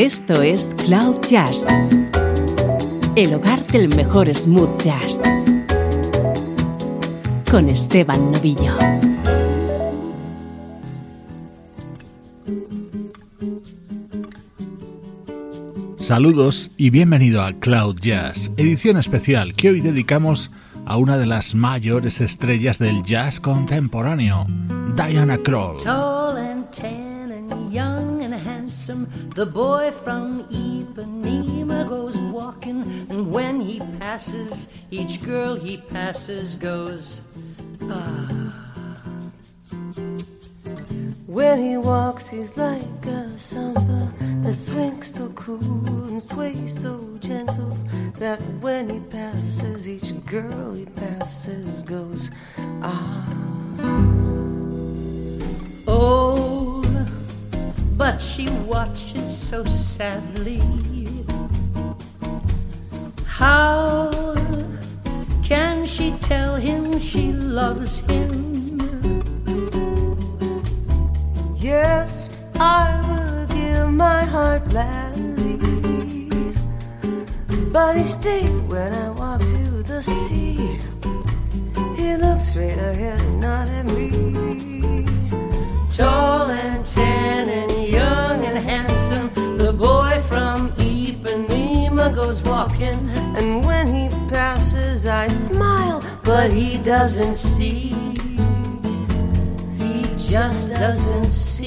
Esto es Cloud Jazz, el hogar del mejor smooth jazz, con Esteban Novillo. Saludos y bienvenido a Cloud Jazz, edición especial que hoy dedicamos a una de las mayores estrellas del jazz contemporáneo, Diana The boy from Ipanema goes walking, and when he passes, each girl he passes goes, ah. When he walks, he's like a samba that swings so cool and sways so gentle that when he passes, each girl he passes goes, ah. Oh, but she watches so sadly. How can she tell him she loves him? Yes, I will give my heart gladly. But each day when I walk to the sea, he looks straight ahead not at me. Tall and tan and young and handsome, the boy from Ipanema goes walking. And when he passes, I smile, but he doesn't see. He just doesn't see.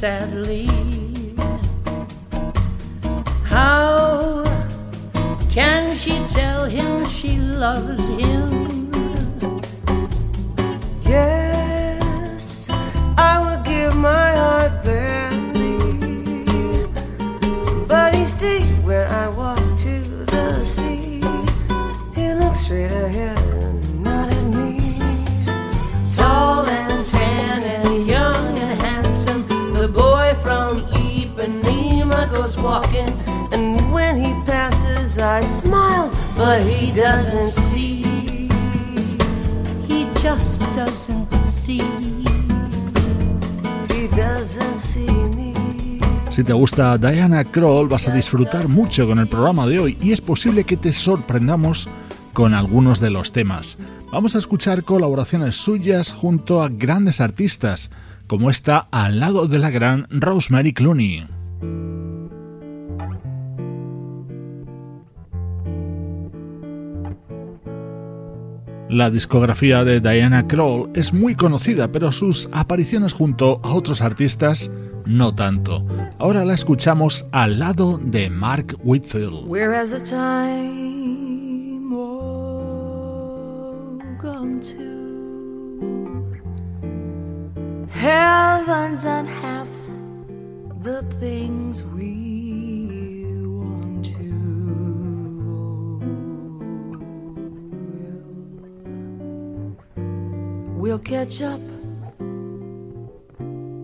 Sadly. Walking, and when he passes, I smile, but he doesn't see. He just doesn't see. He doesn't see me. Si te gusta Diana Kroll, vas a disfrutar mucho con el programa de hoy y es posible que te sorprendamos con algunos de los temas. Vamos a escuchar colaboraciones suyas junto a grandes artistas, como esta al lado de la gran Rosemary Clooney. La discografía de Diana Krall es muy conocida, pero sus apariciones junto a otros artistas no tanto. Ahora la escuchamos al lado de Mark Whitfield. the things We'll catch up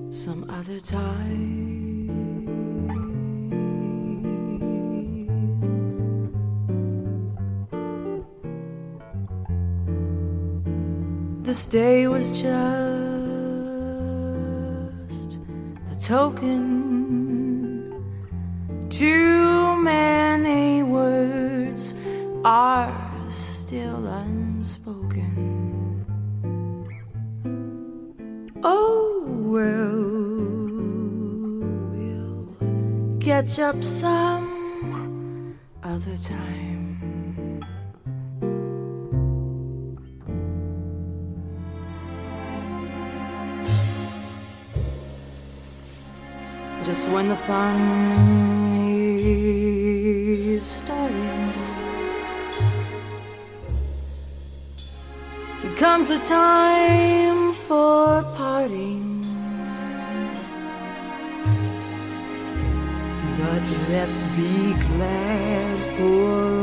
some other time. This day was just a token. Too many words are still unknown. Oh, well, we'll catch up some other time. just when the fun is starting. Comes a time for parting. But let's be glad for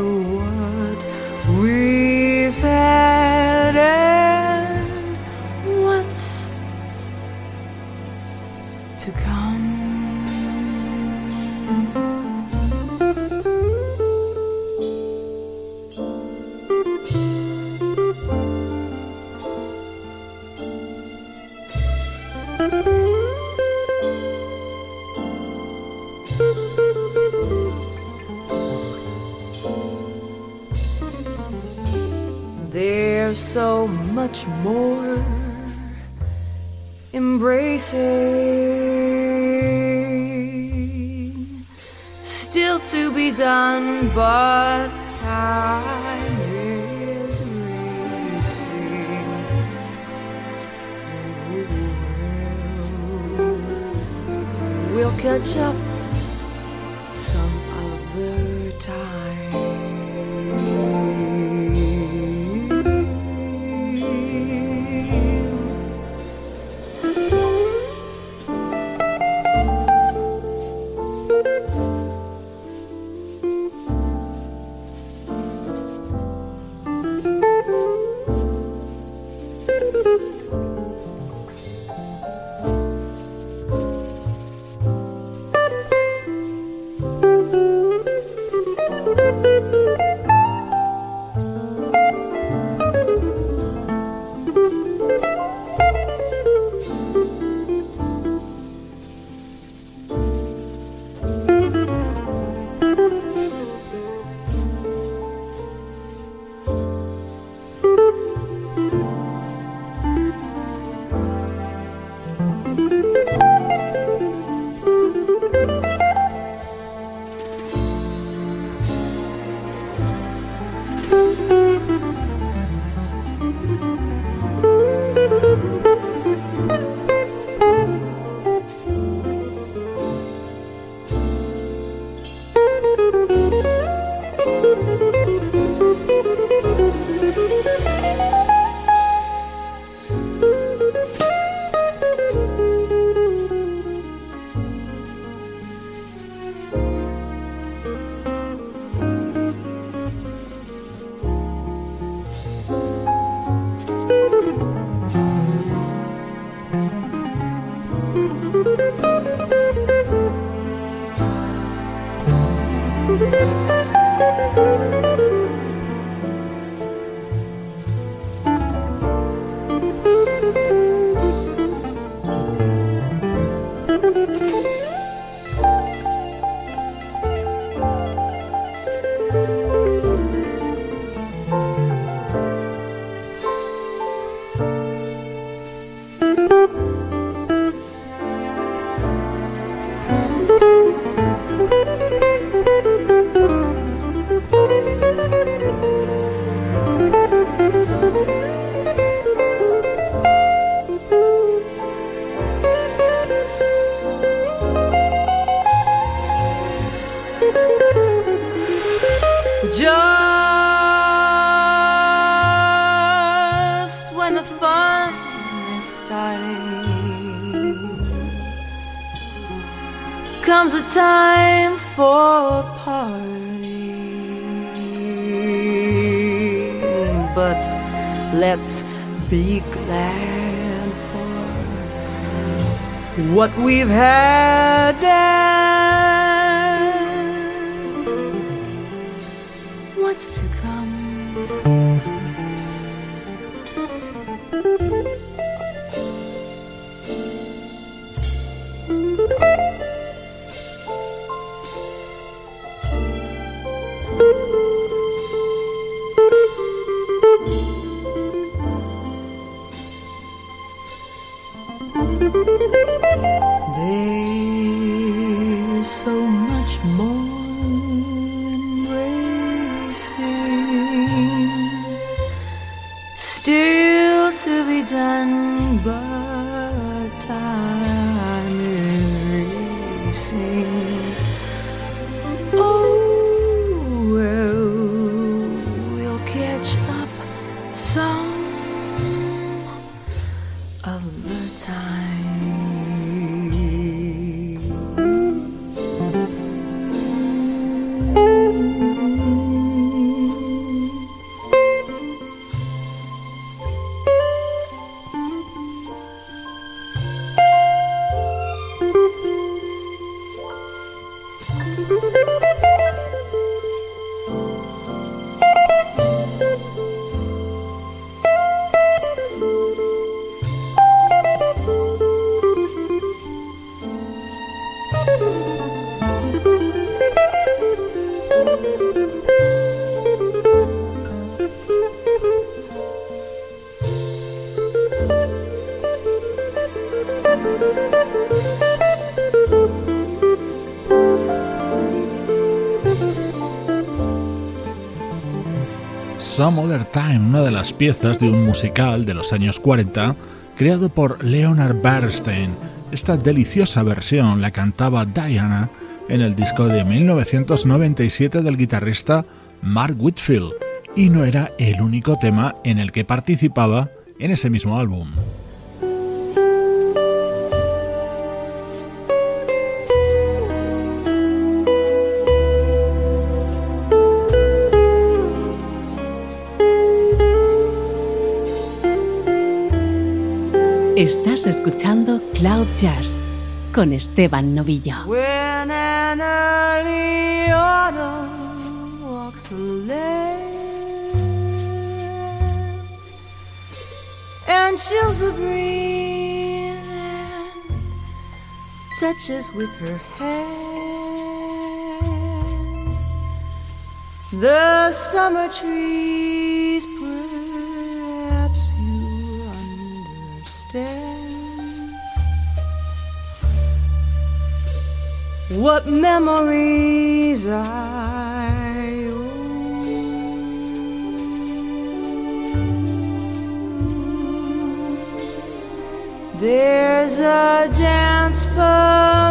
embracing still to be done, but time is racing. Well, we'll catch up What we've had. Other Time, una de las piezas de un musical de los años 40 creado por Leonard Bernstein. Esta deliciosa versión la cantaba Diana en el disco de 1997 del guitarrista Mark Whitfield y no era el único tema en el que participaba en ese mismo álbum. Estás escuchando Cloud Jazz con Esteban Novillo. When an early autumn walks the land and chills the breeze and touches with her hand the summer trees what memories I owe. There's a dance pavilion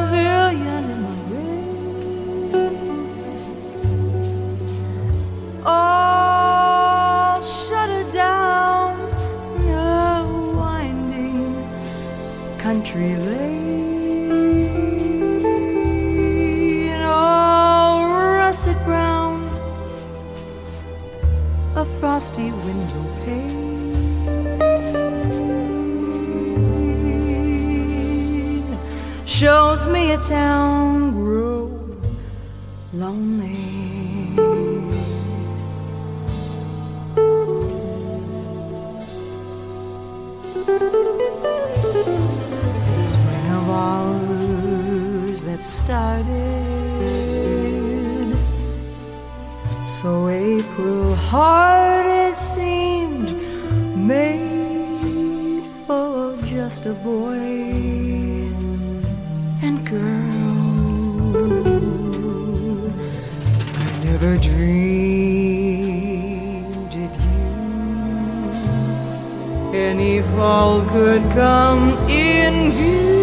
town grow lonely. Spring of ours that started so April hard it seemed, made for just a boy Any fall could come in view.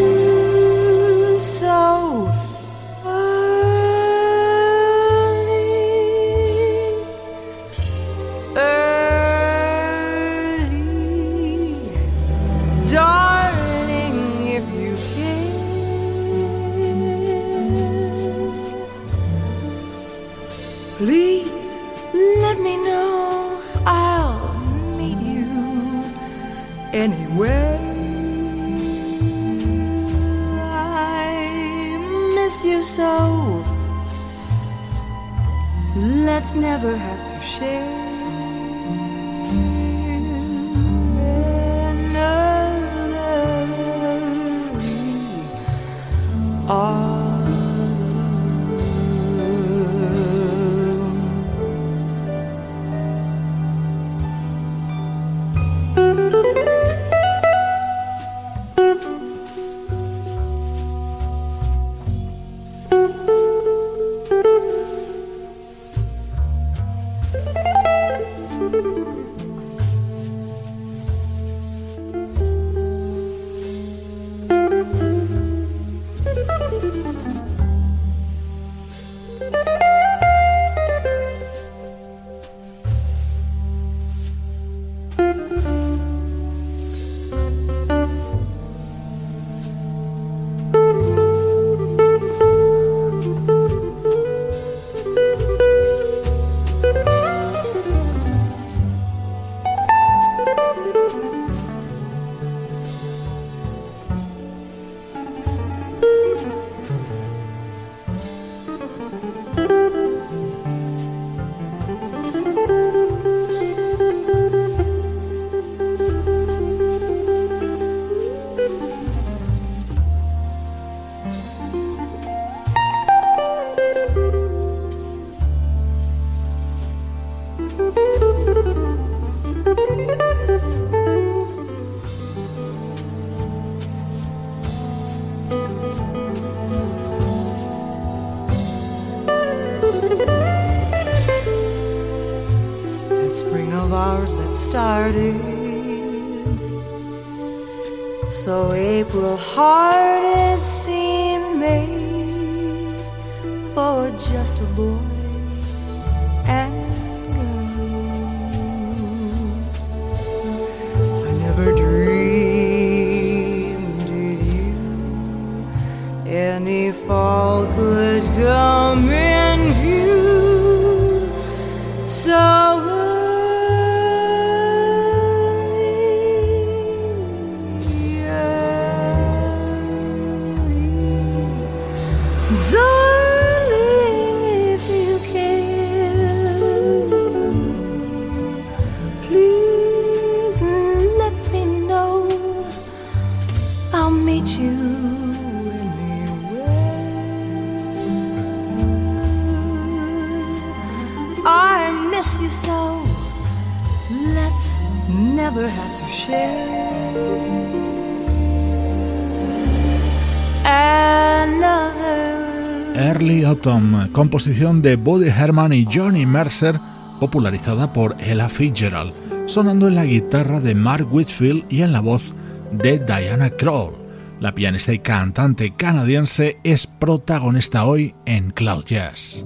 Composición de Buddy Herman y Johnny Mercer, popularizada por Ella Fitzgerald, sonando en la guitarra de Mark Whitfield y en la voz de Diana Krall. La pianista y cantante canadiense es protagonista hoy en Cloud Jazz.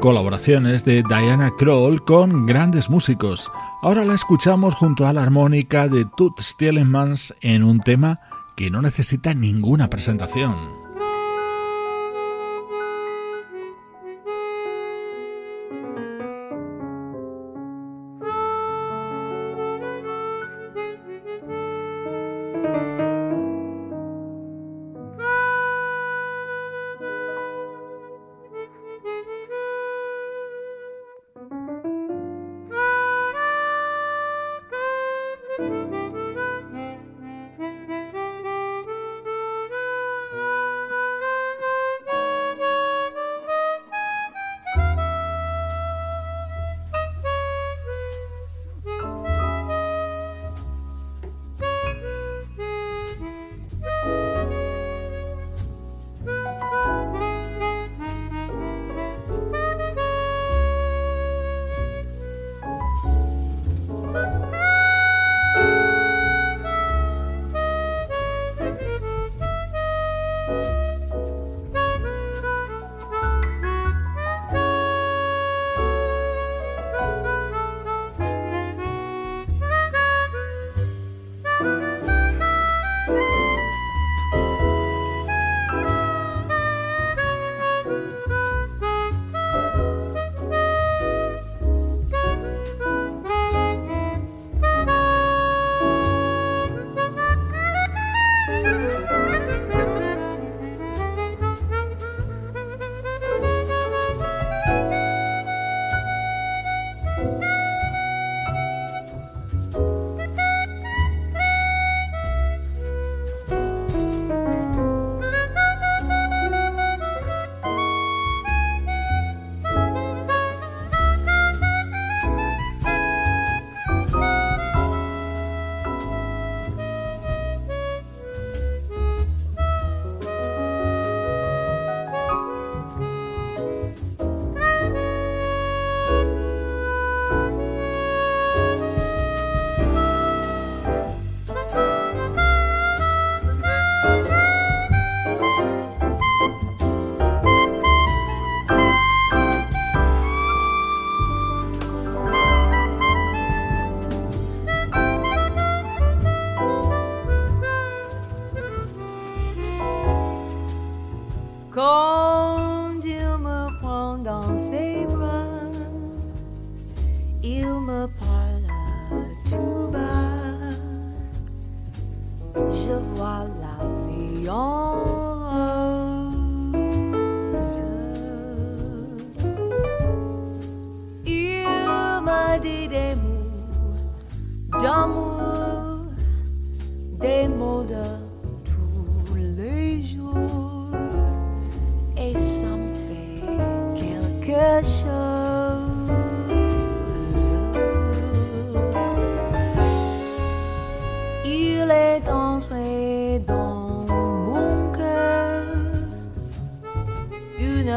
Colaboraciones de Diana Kroll con grandes músicos. Ahora la escuchamos junto a la armónica de Tut Stielemans en un tema que no necesita ninguna presentación.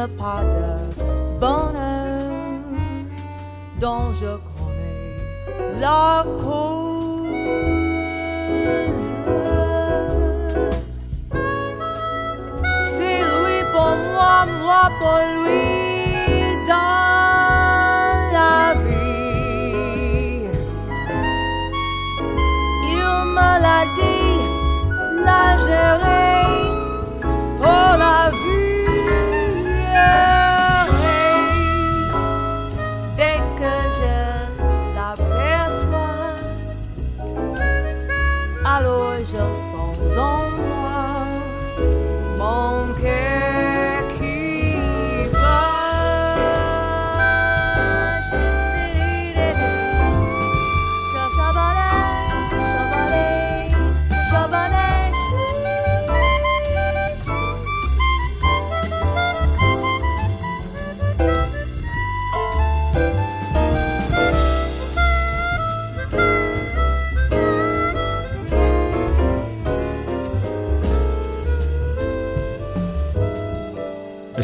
Pas de bonheur dont je connais la cause. C'est lui pour moi, moi pour lui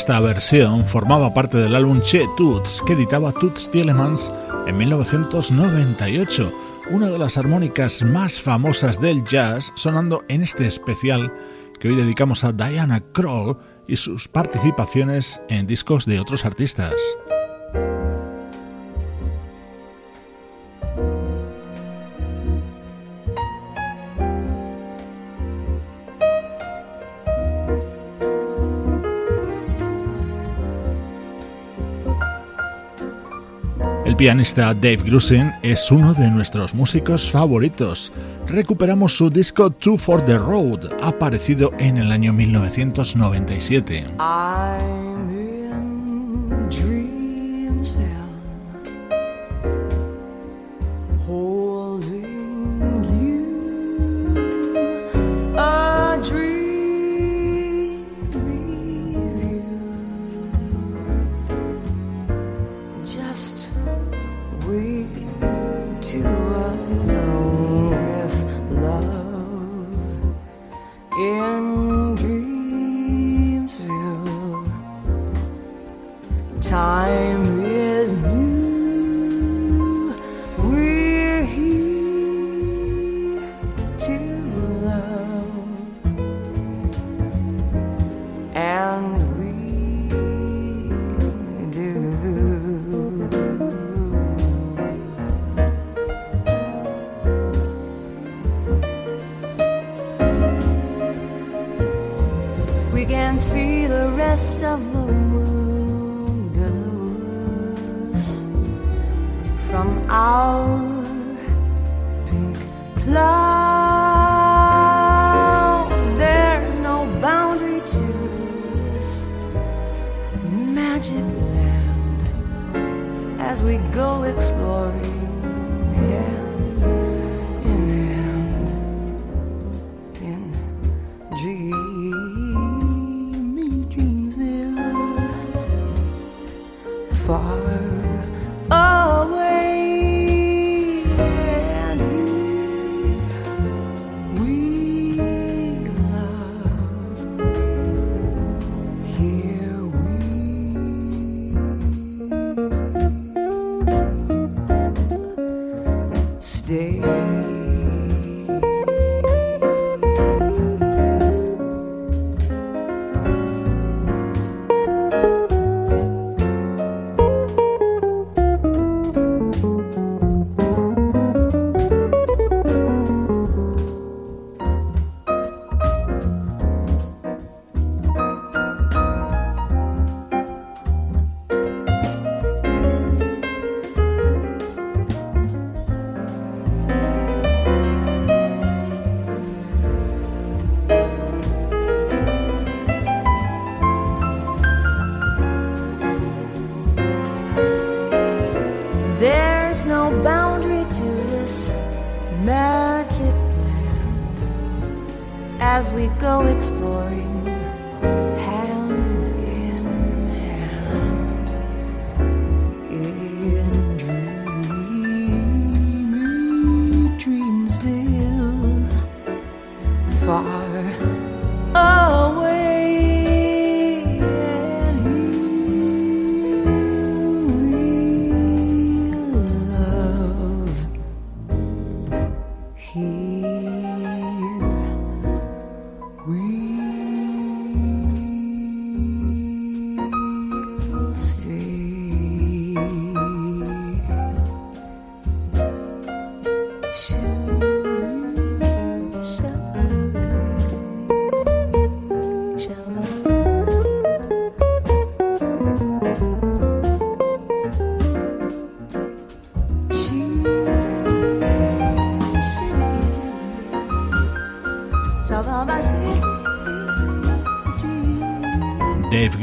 Esta versión formaba parte del álbum Che Toots que editaba Toots Tielemans en 1998, una de las armónicas más famosas del jazz sonando en este especial que hoy dedicamos a Diana Krall y sus participaciones en discos de otros artistas. El pianista Dave Grusin es uno de nuestros músicos favoritos. Recuperamos su disco Two for the Road, aparecido en el año 1997. far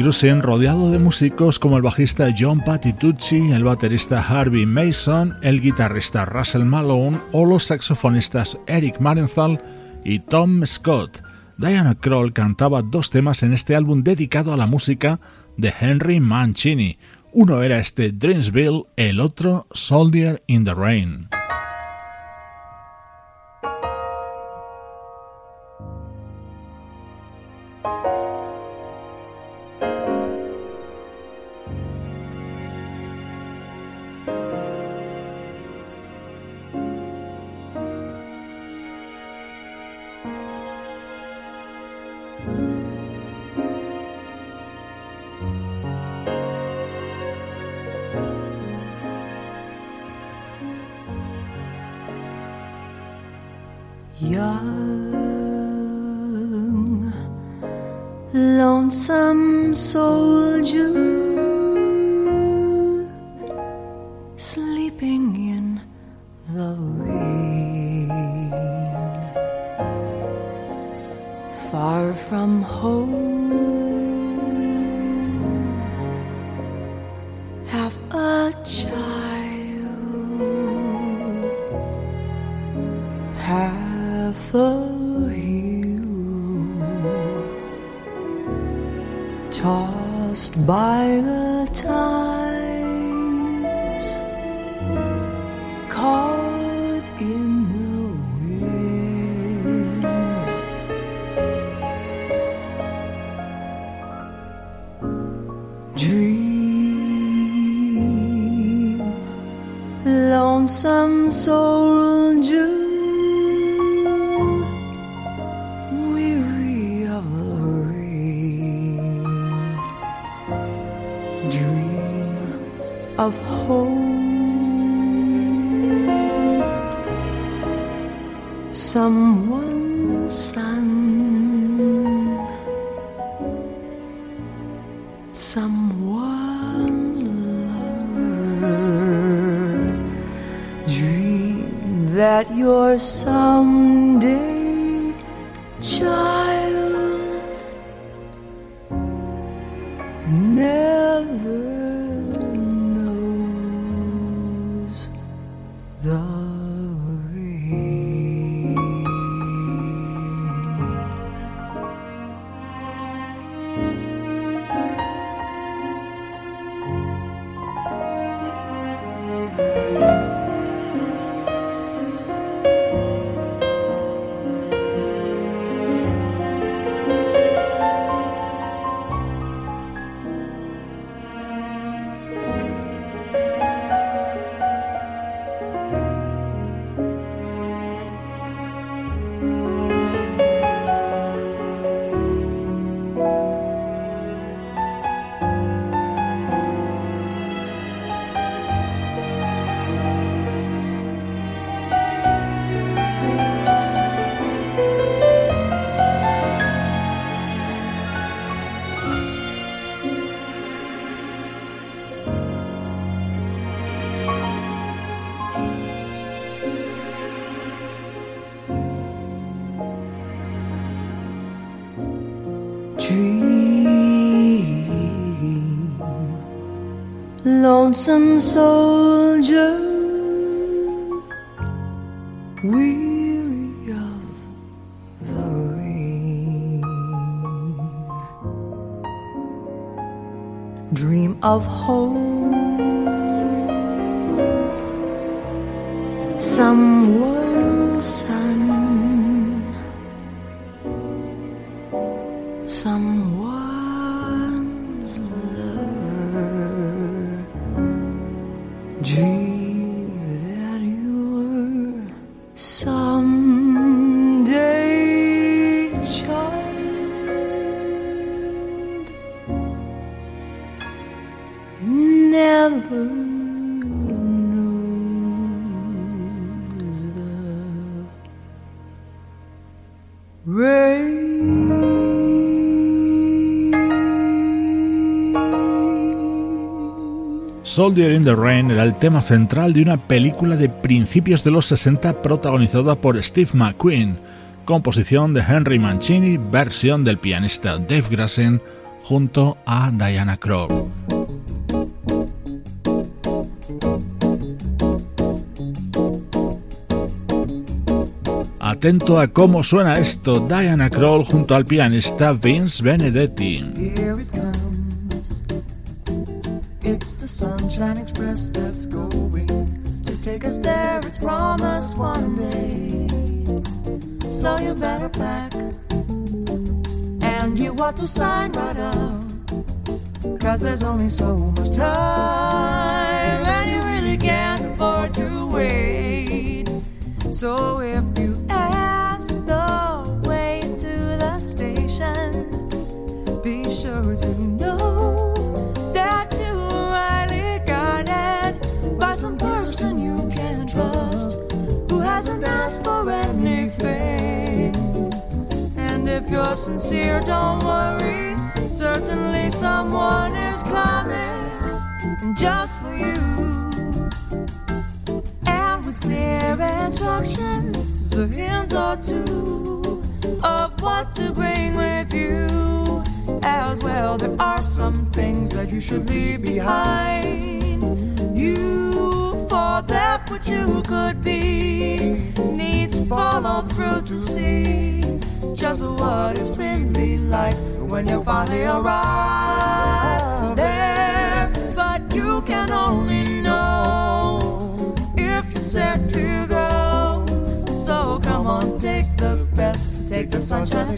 Rodeado de músicos como el bajista John Patitucci, el baterista Harvey Mason, el guitarrista Russell Malone o los saxofonistas Eric Marenthal y Tom Scott. Diana Kroll cantaba dos temas en este álbum dedicado a la música de Henry Mancini. Uno era este Dreamsville, el otro Soldier in the Rain. so song. Lonesome soldier, Soldier in the Rain era el tema central de una película de principios de los 60 protagonizada por Steve McQueen, composición de Henry Mancini, versión del pianista Dave Grassen, junto a Diana Krall. Atento a cómo suena esto, Diana Krall junto al pianista Vince Benedetti. It's the Sunshine Express that's going to take us there. It's promised one day. So you better pack. And you ought to sign right up. Cause there's only so much time. And you really can't afford to wait. So if you're sincere, don't worry, certainly someone is coming just for you. And with clear instructions, a hint or two of what to bring with you. As well, there are some things that you should leave behind. You, that which you could be, needs follow through to see just what it's really like when you finally arrive there. But you can only know if you're set to go. So come on, take the best, take the Sunshine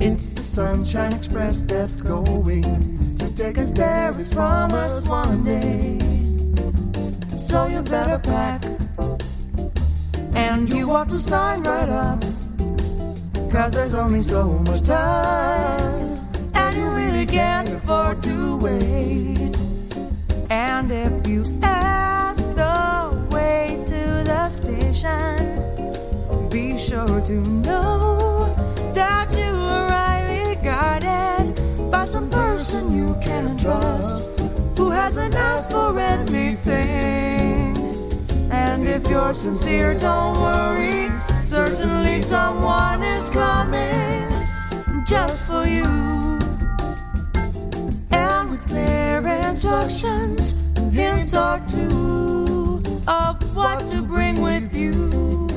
Sunshine Express that's going to take us there. It's promised one day. So you better pack. And you ought to sign right up. Cause there's only so much time. And you really can't afford to wait. And if you ask the way to the station, be sure to know that you person you can trust who hasn't asked for anything. And if you're sincere, don't worry, certainly someone is coming just for you. And with clear instructions, hints or two of what to bring with you.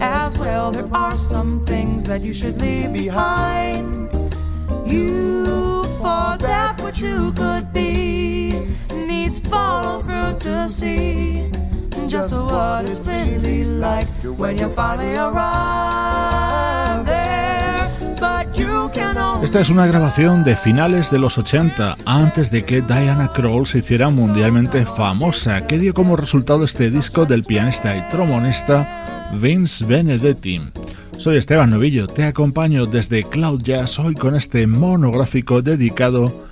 As well, there are some things that you should leave behind. You, you could be, needs follow through to see just what it's really like when you finally arrive there. But you can only Esta es una grabación de finales de los 80, antes de que Diana Krall se hiciera mundialmente famosa, que dio como resultado este disco del pianista y trombonista Vince Benedetti. Soy Esteban Novillo, te acompaño desde Cloud Jazz hoy con este monográfico dedicado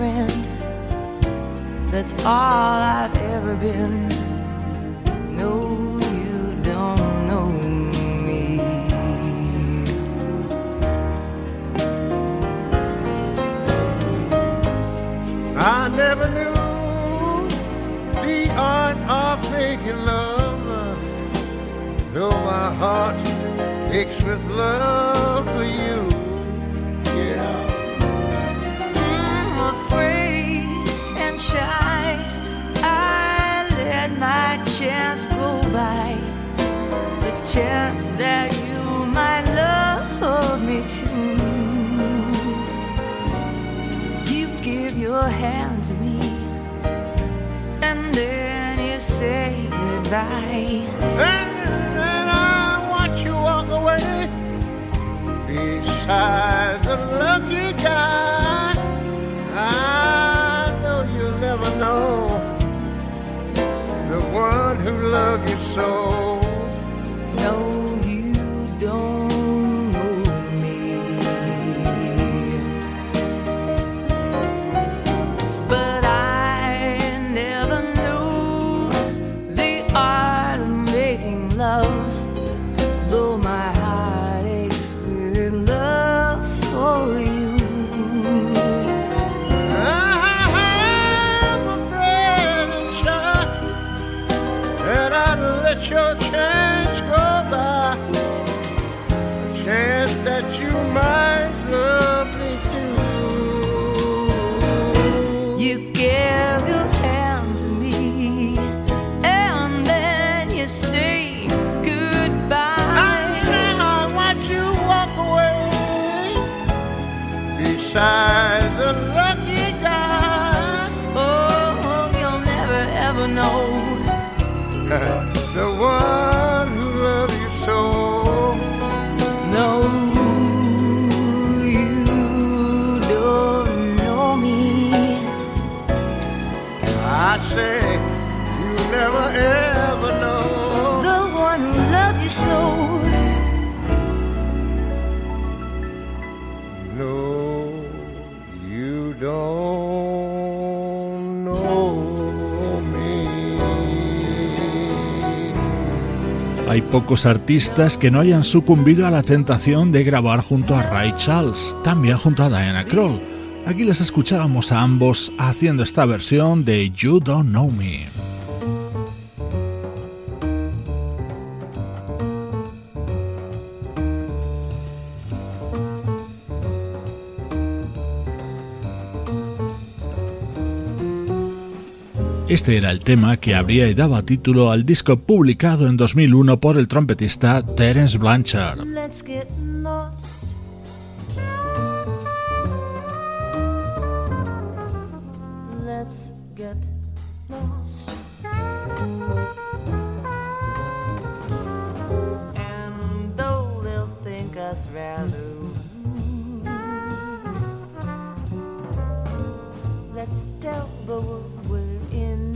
friend. That's all I've ever been. No, you don't know me. I never knew the art of making love, though my heart aches with love for you. Shy. I let my chance go by. The chance that you might love me too. You give your hand to me, and then you say goodbye. and then I watch you walk away beside the lucky guy. Who loved you so. Pocos artistas que no hayan sucumbido a la tentación de grabar junto a Ray Charles, también junto a Diana Kroll. Aquí les escuchábamos a ambos haciendo esta versión de You Don't Know Me. Este era el tema que abría y daba título al disco publicado en 2001 por el trompetista Terence Blanchard.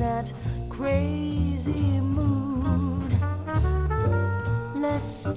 That crazy mood. Let's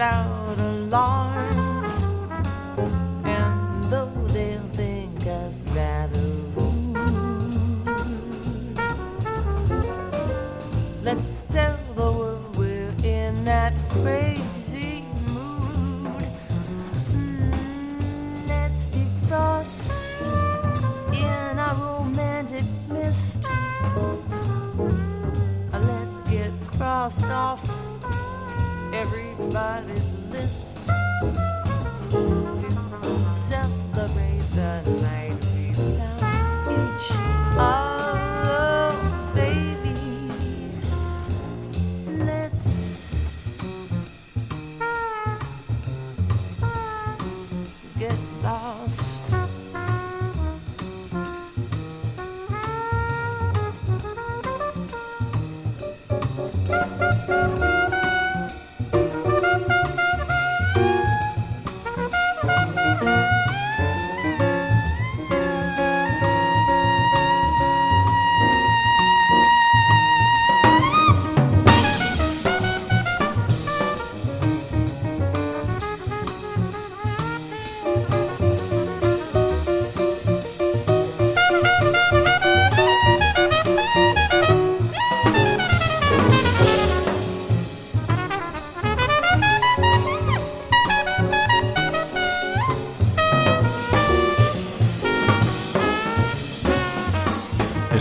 out alarms.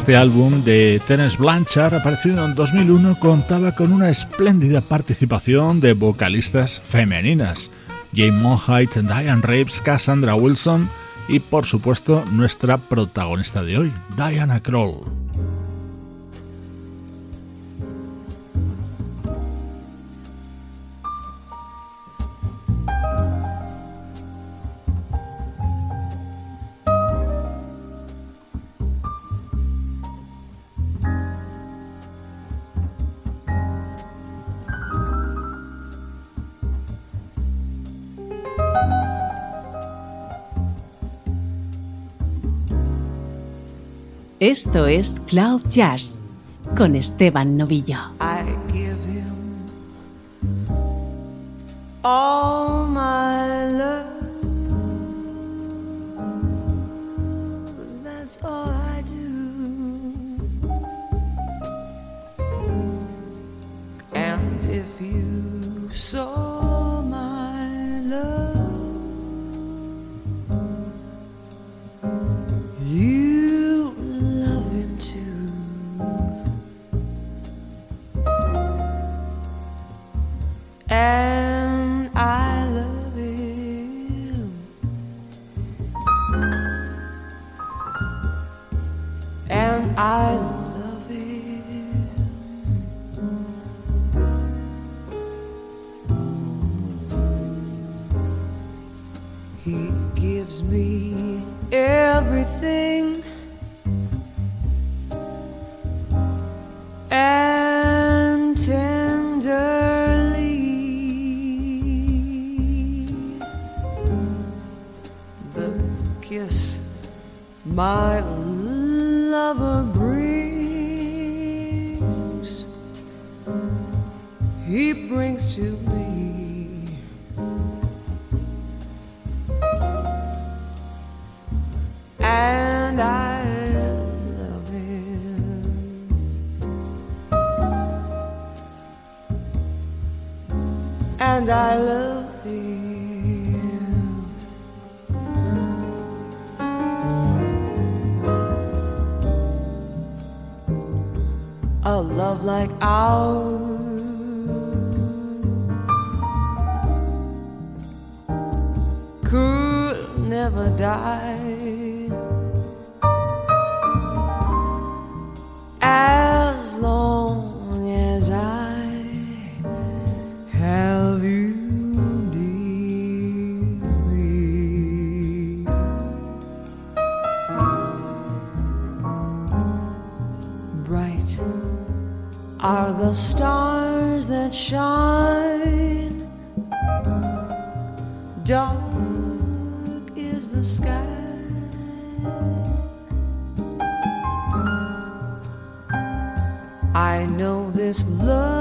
Este álbum de Terence Blanchard, aparecido en 2001, contaba con una espléndida participación de vocalistas femeninas, Jane Monheit, Diane Reeves, Cassandra Wilson y, por supuesto, nuestra protagonista de hoy, Diana Kroll. Esto es Cloud Jazz con Esteban Novillo. I know this love.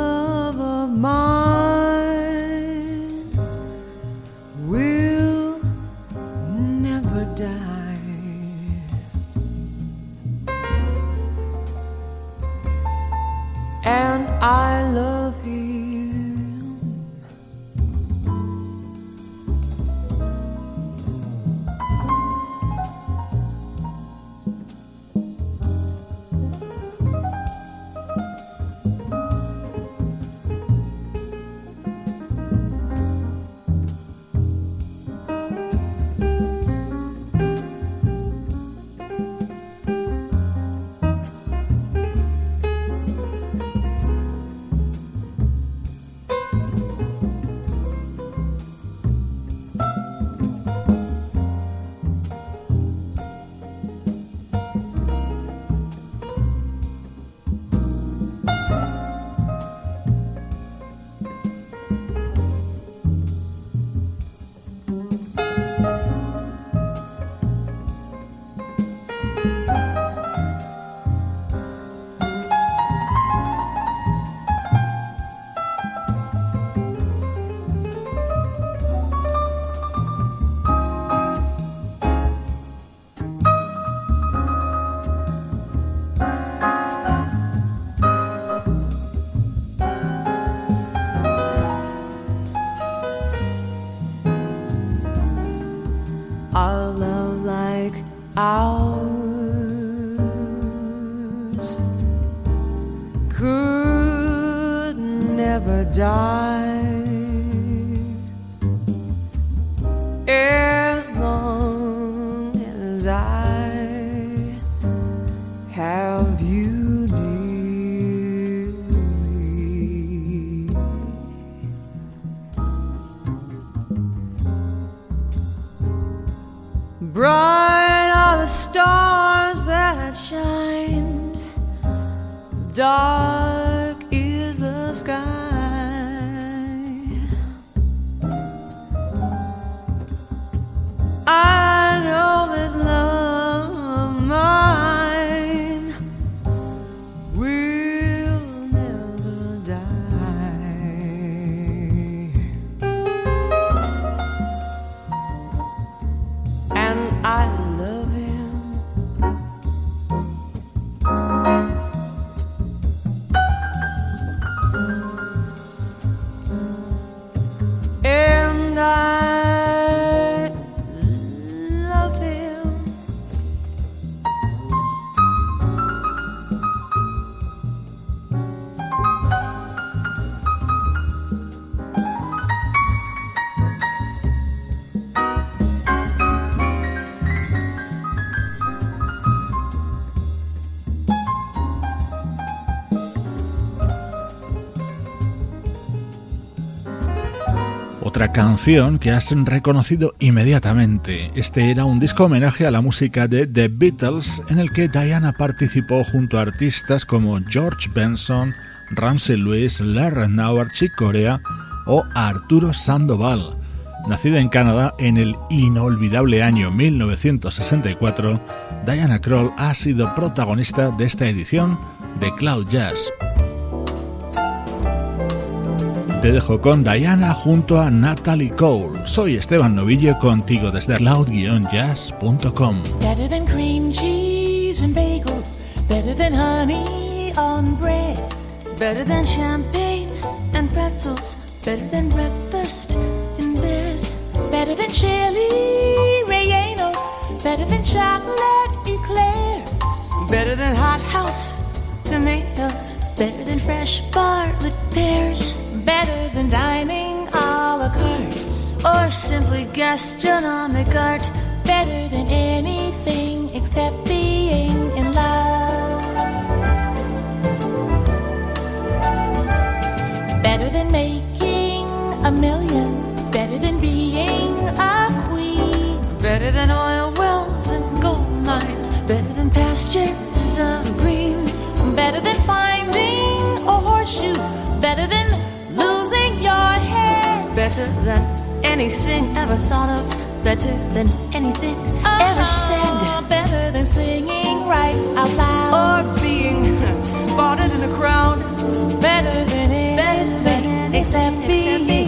die. Canción que has reconocido inmediatamente. Este era un disco homenaje a la música de The Beatles en el que Diana participó junto a artistas como George Benson, Ramsey Lewis, Larry Nauer, Chick Corea o Arturo Sandoval. Nacida en Canadá en el inolvidable año 1964, Diana Kroll ha sido protagonista de esta edición de Cloud Jazz. Te dejo con Diana junto a Natalie Cole. Soy Esteban Novillo contigo desde cloud-jazz.com. Better than cream cheese and bagels, better than honey on bread, better than champagne and pretzels, better than breakfast in bed, better than chili rellenos, better than chocolate eclairs, better than hothouse tomatoes, better than fresh Bartlett pears better than dining a la carte or simply gastronomic art. Better than anything except being in love. Better than making a million. Better than being a queen. Better than oil wells and gold mines. Better than pastures better than anything ever thought of, better than anything uh-huh. ever said, better than singing right out loud, or being spotted in a crowd, better than anything, better than anything except, except being,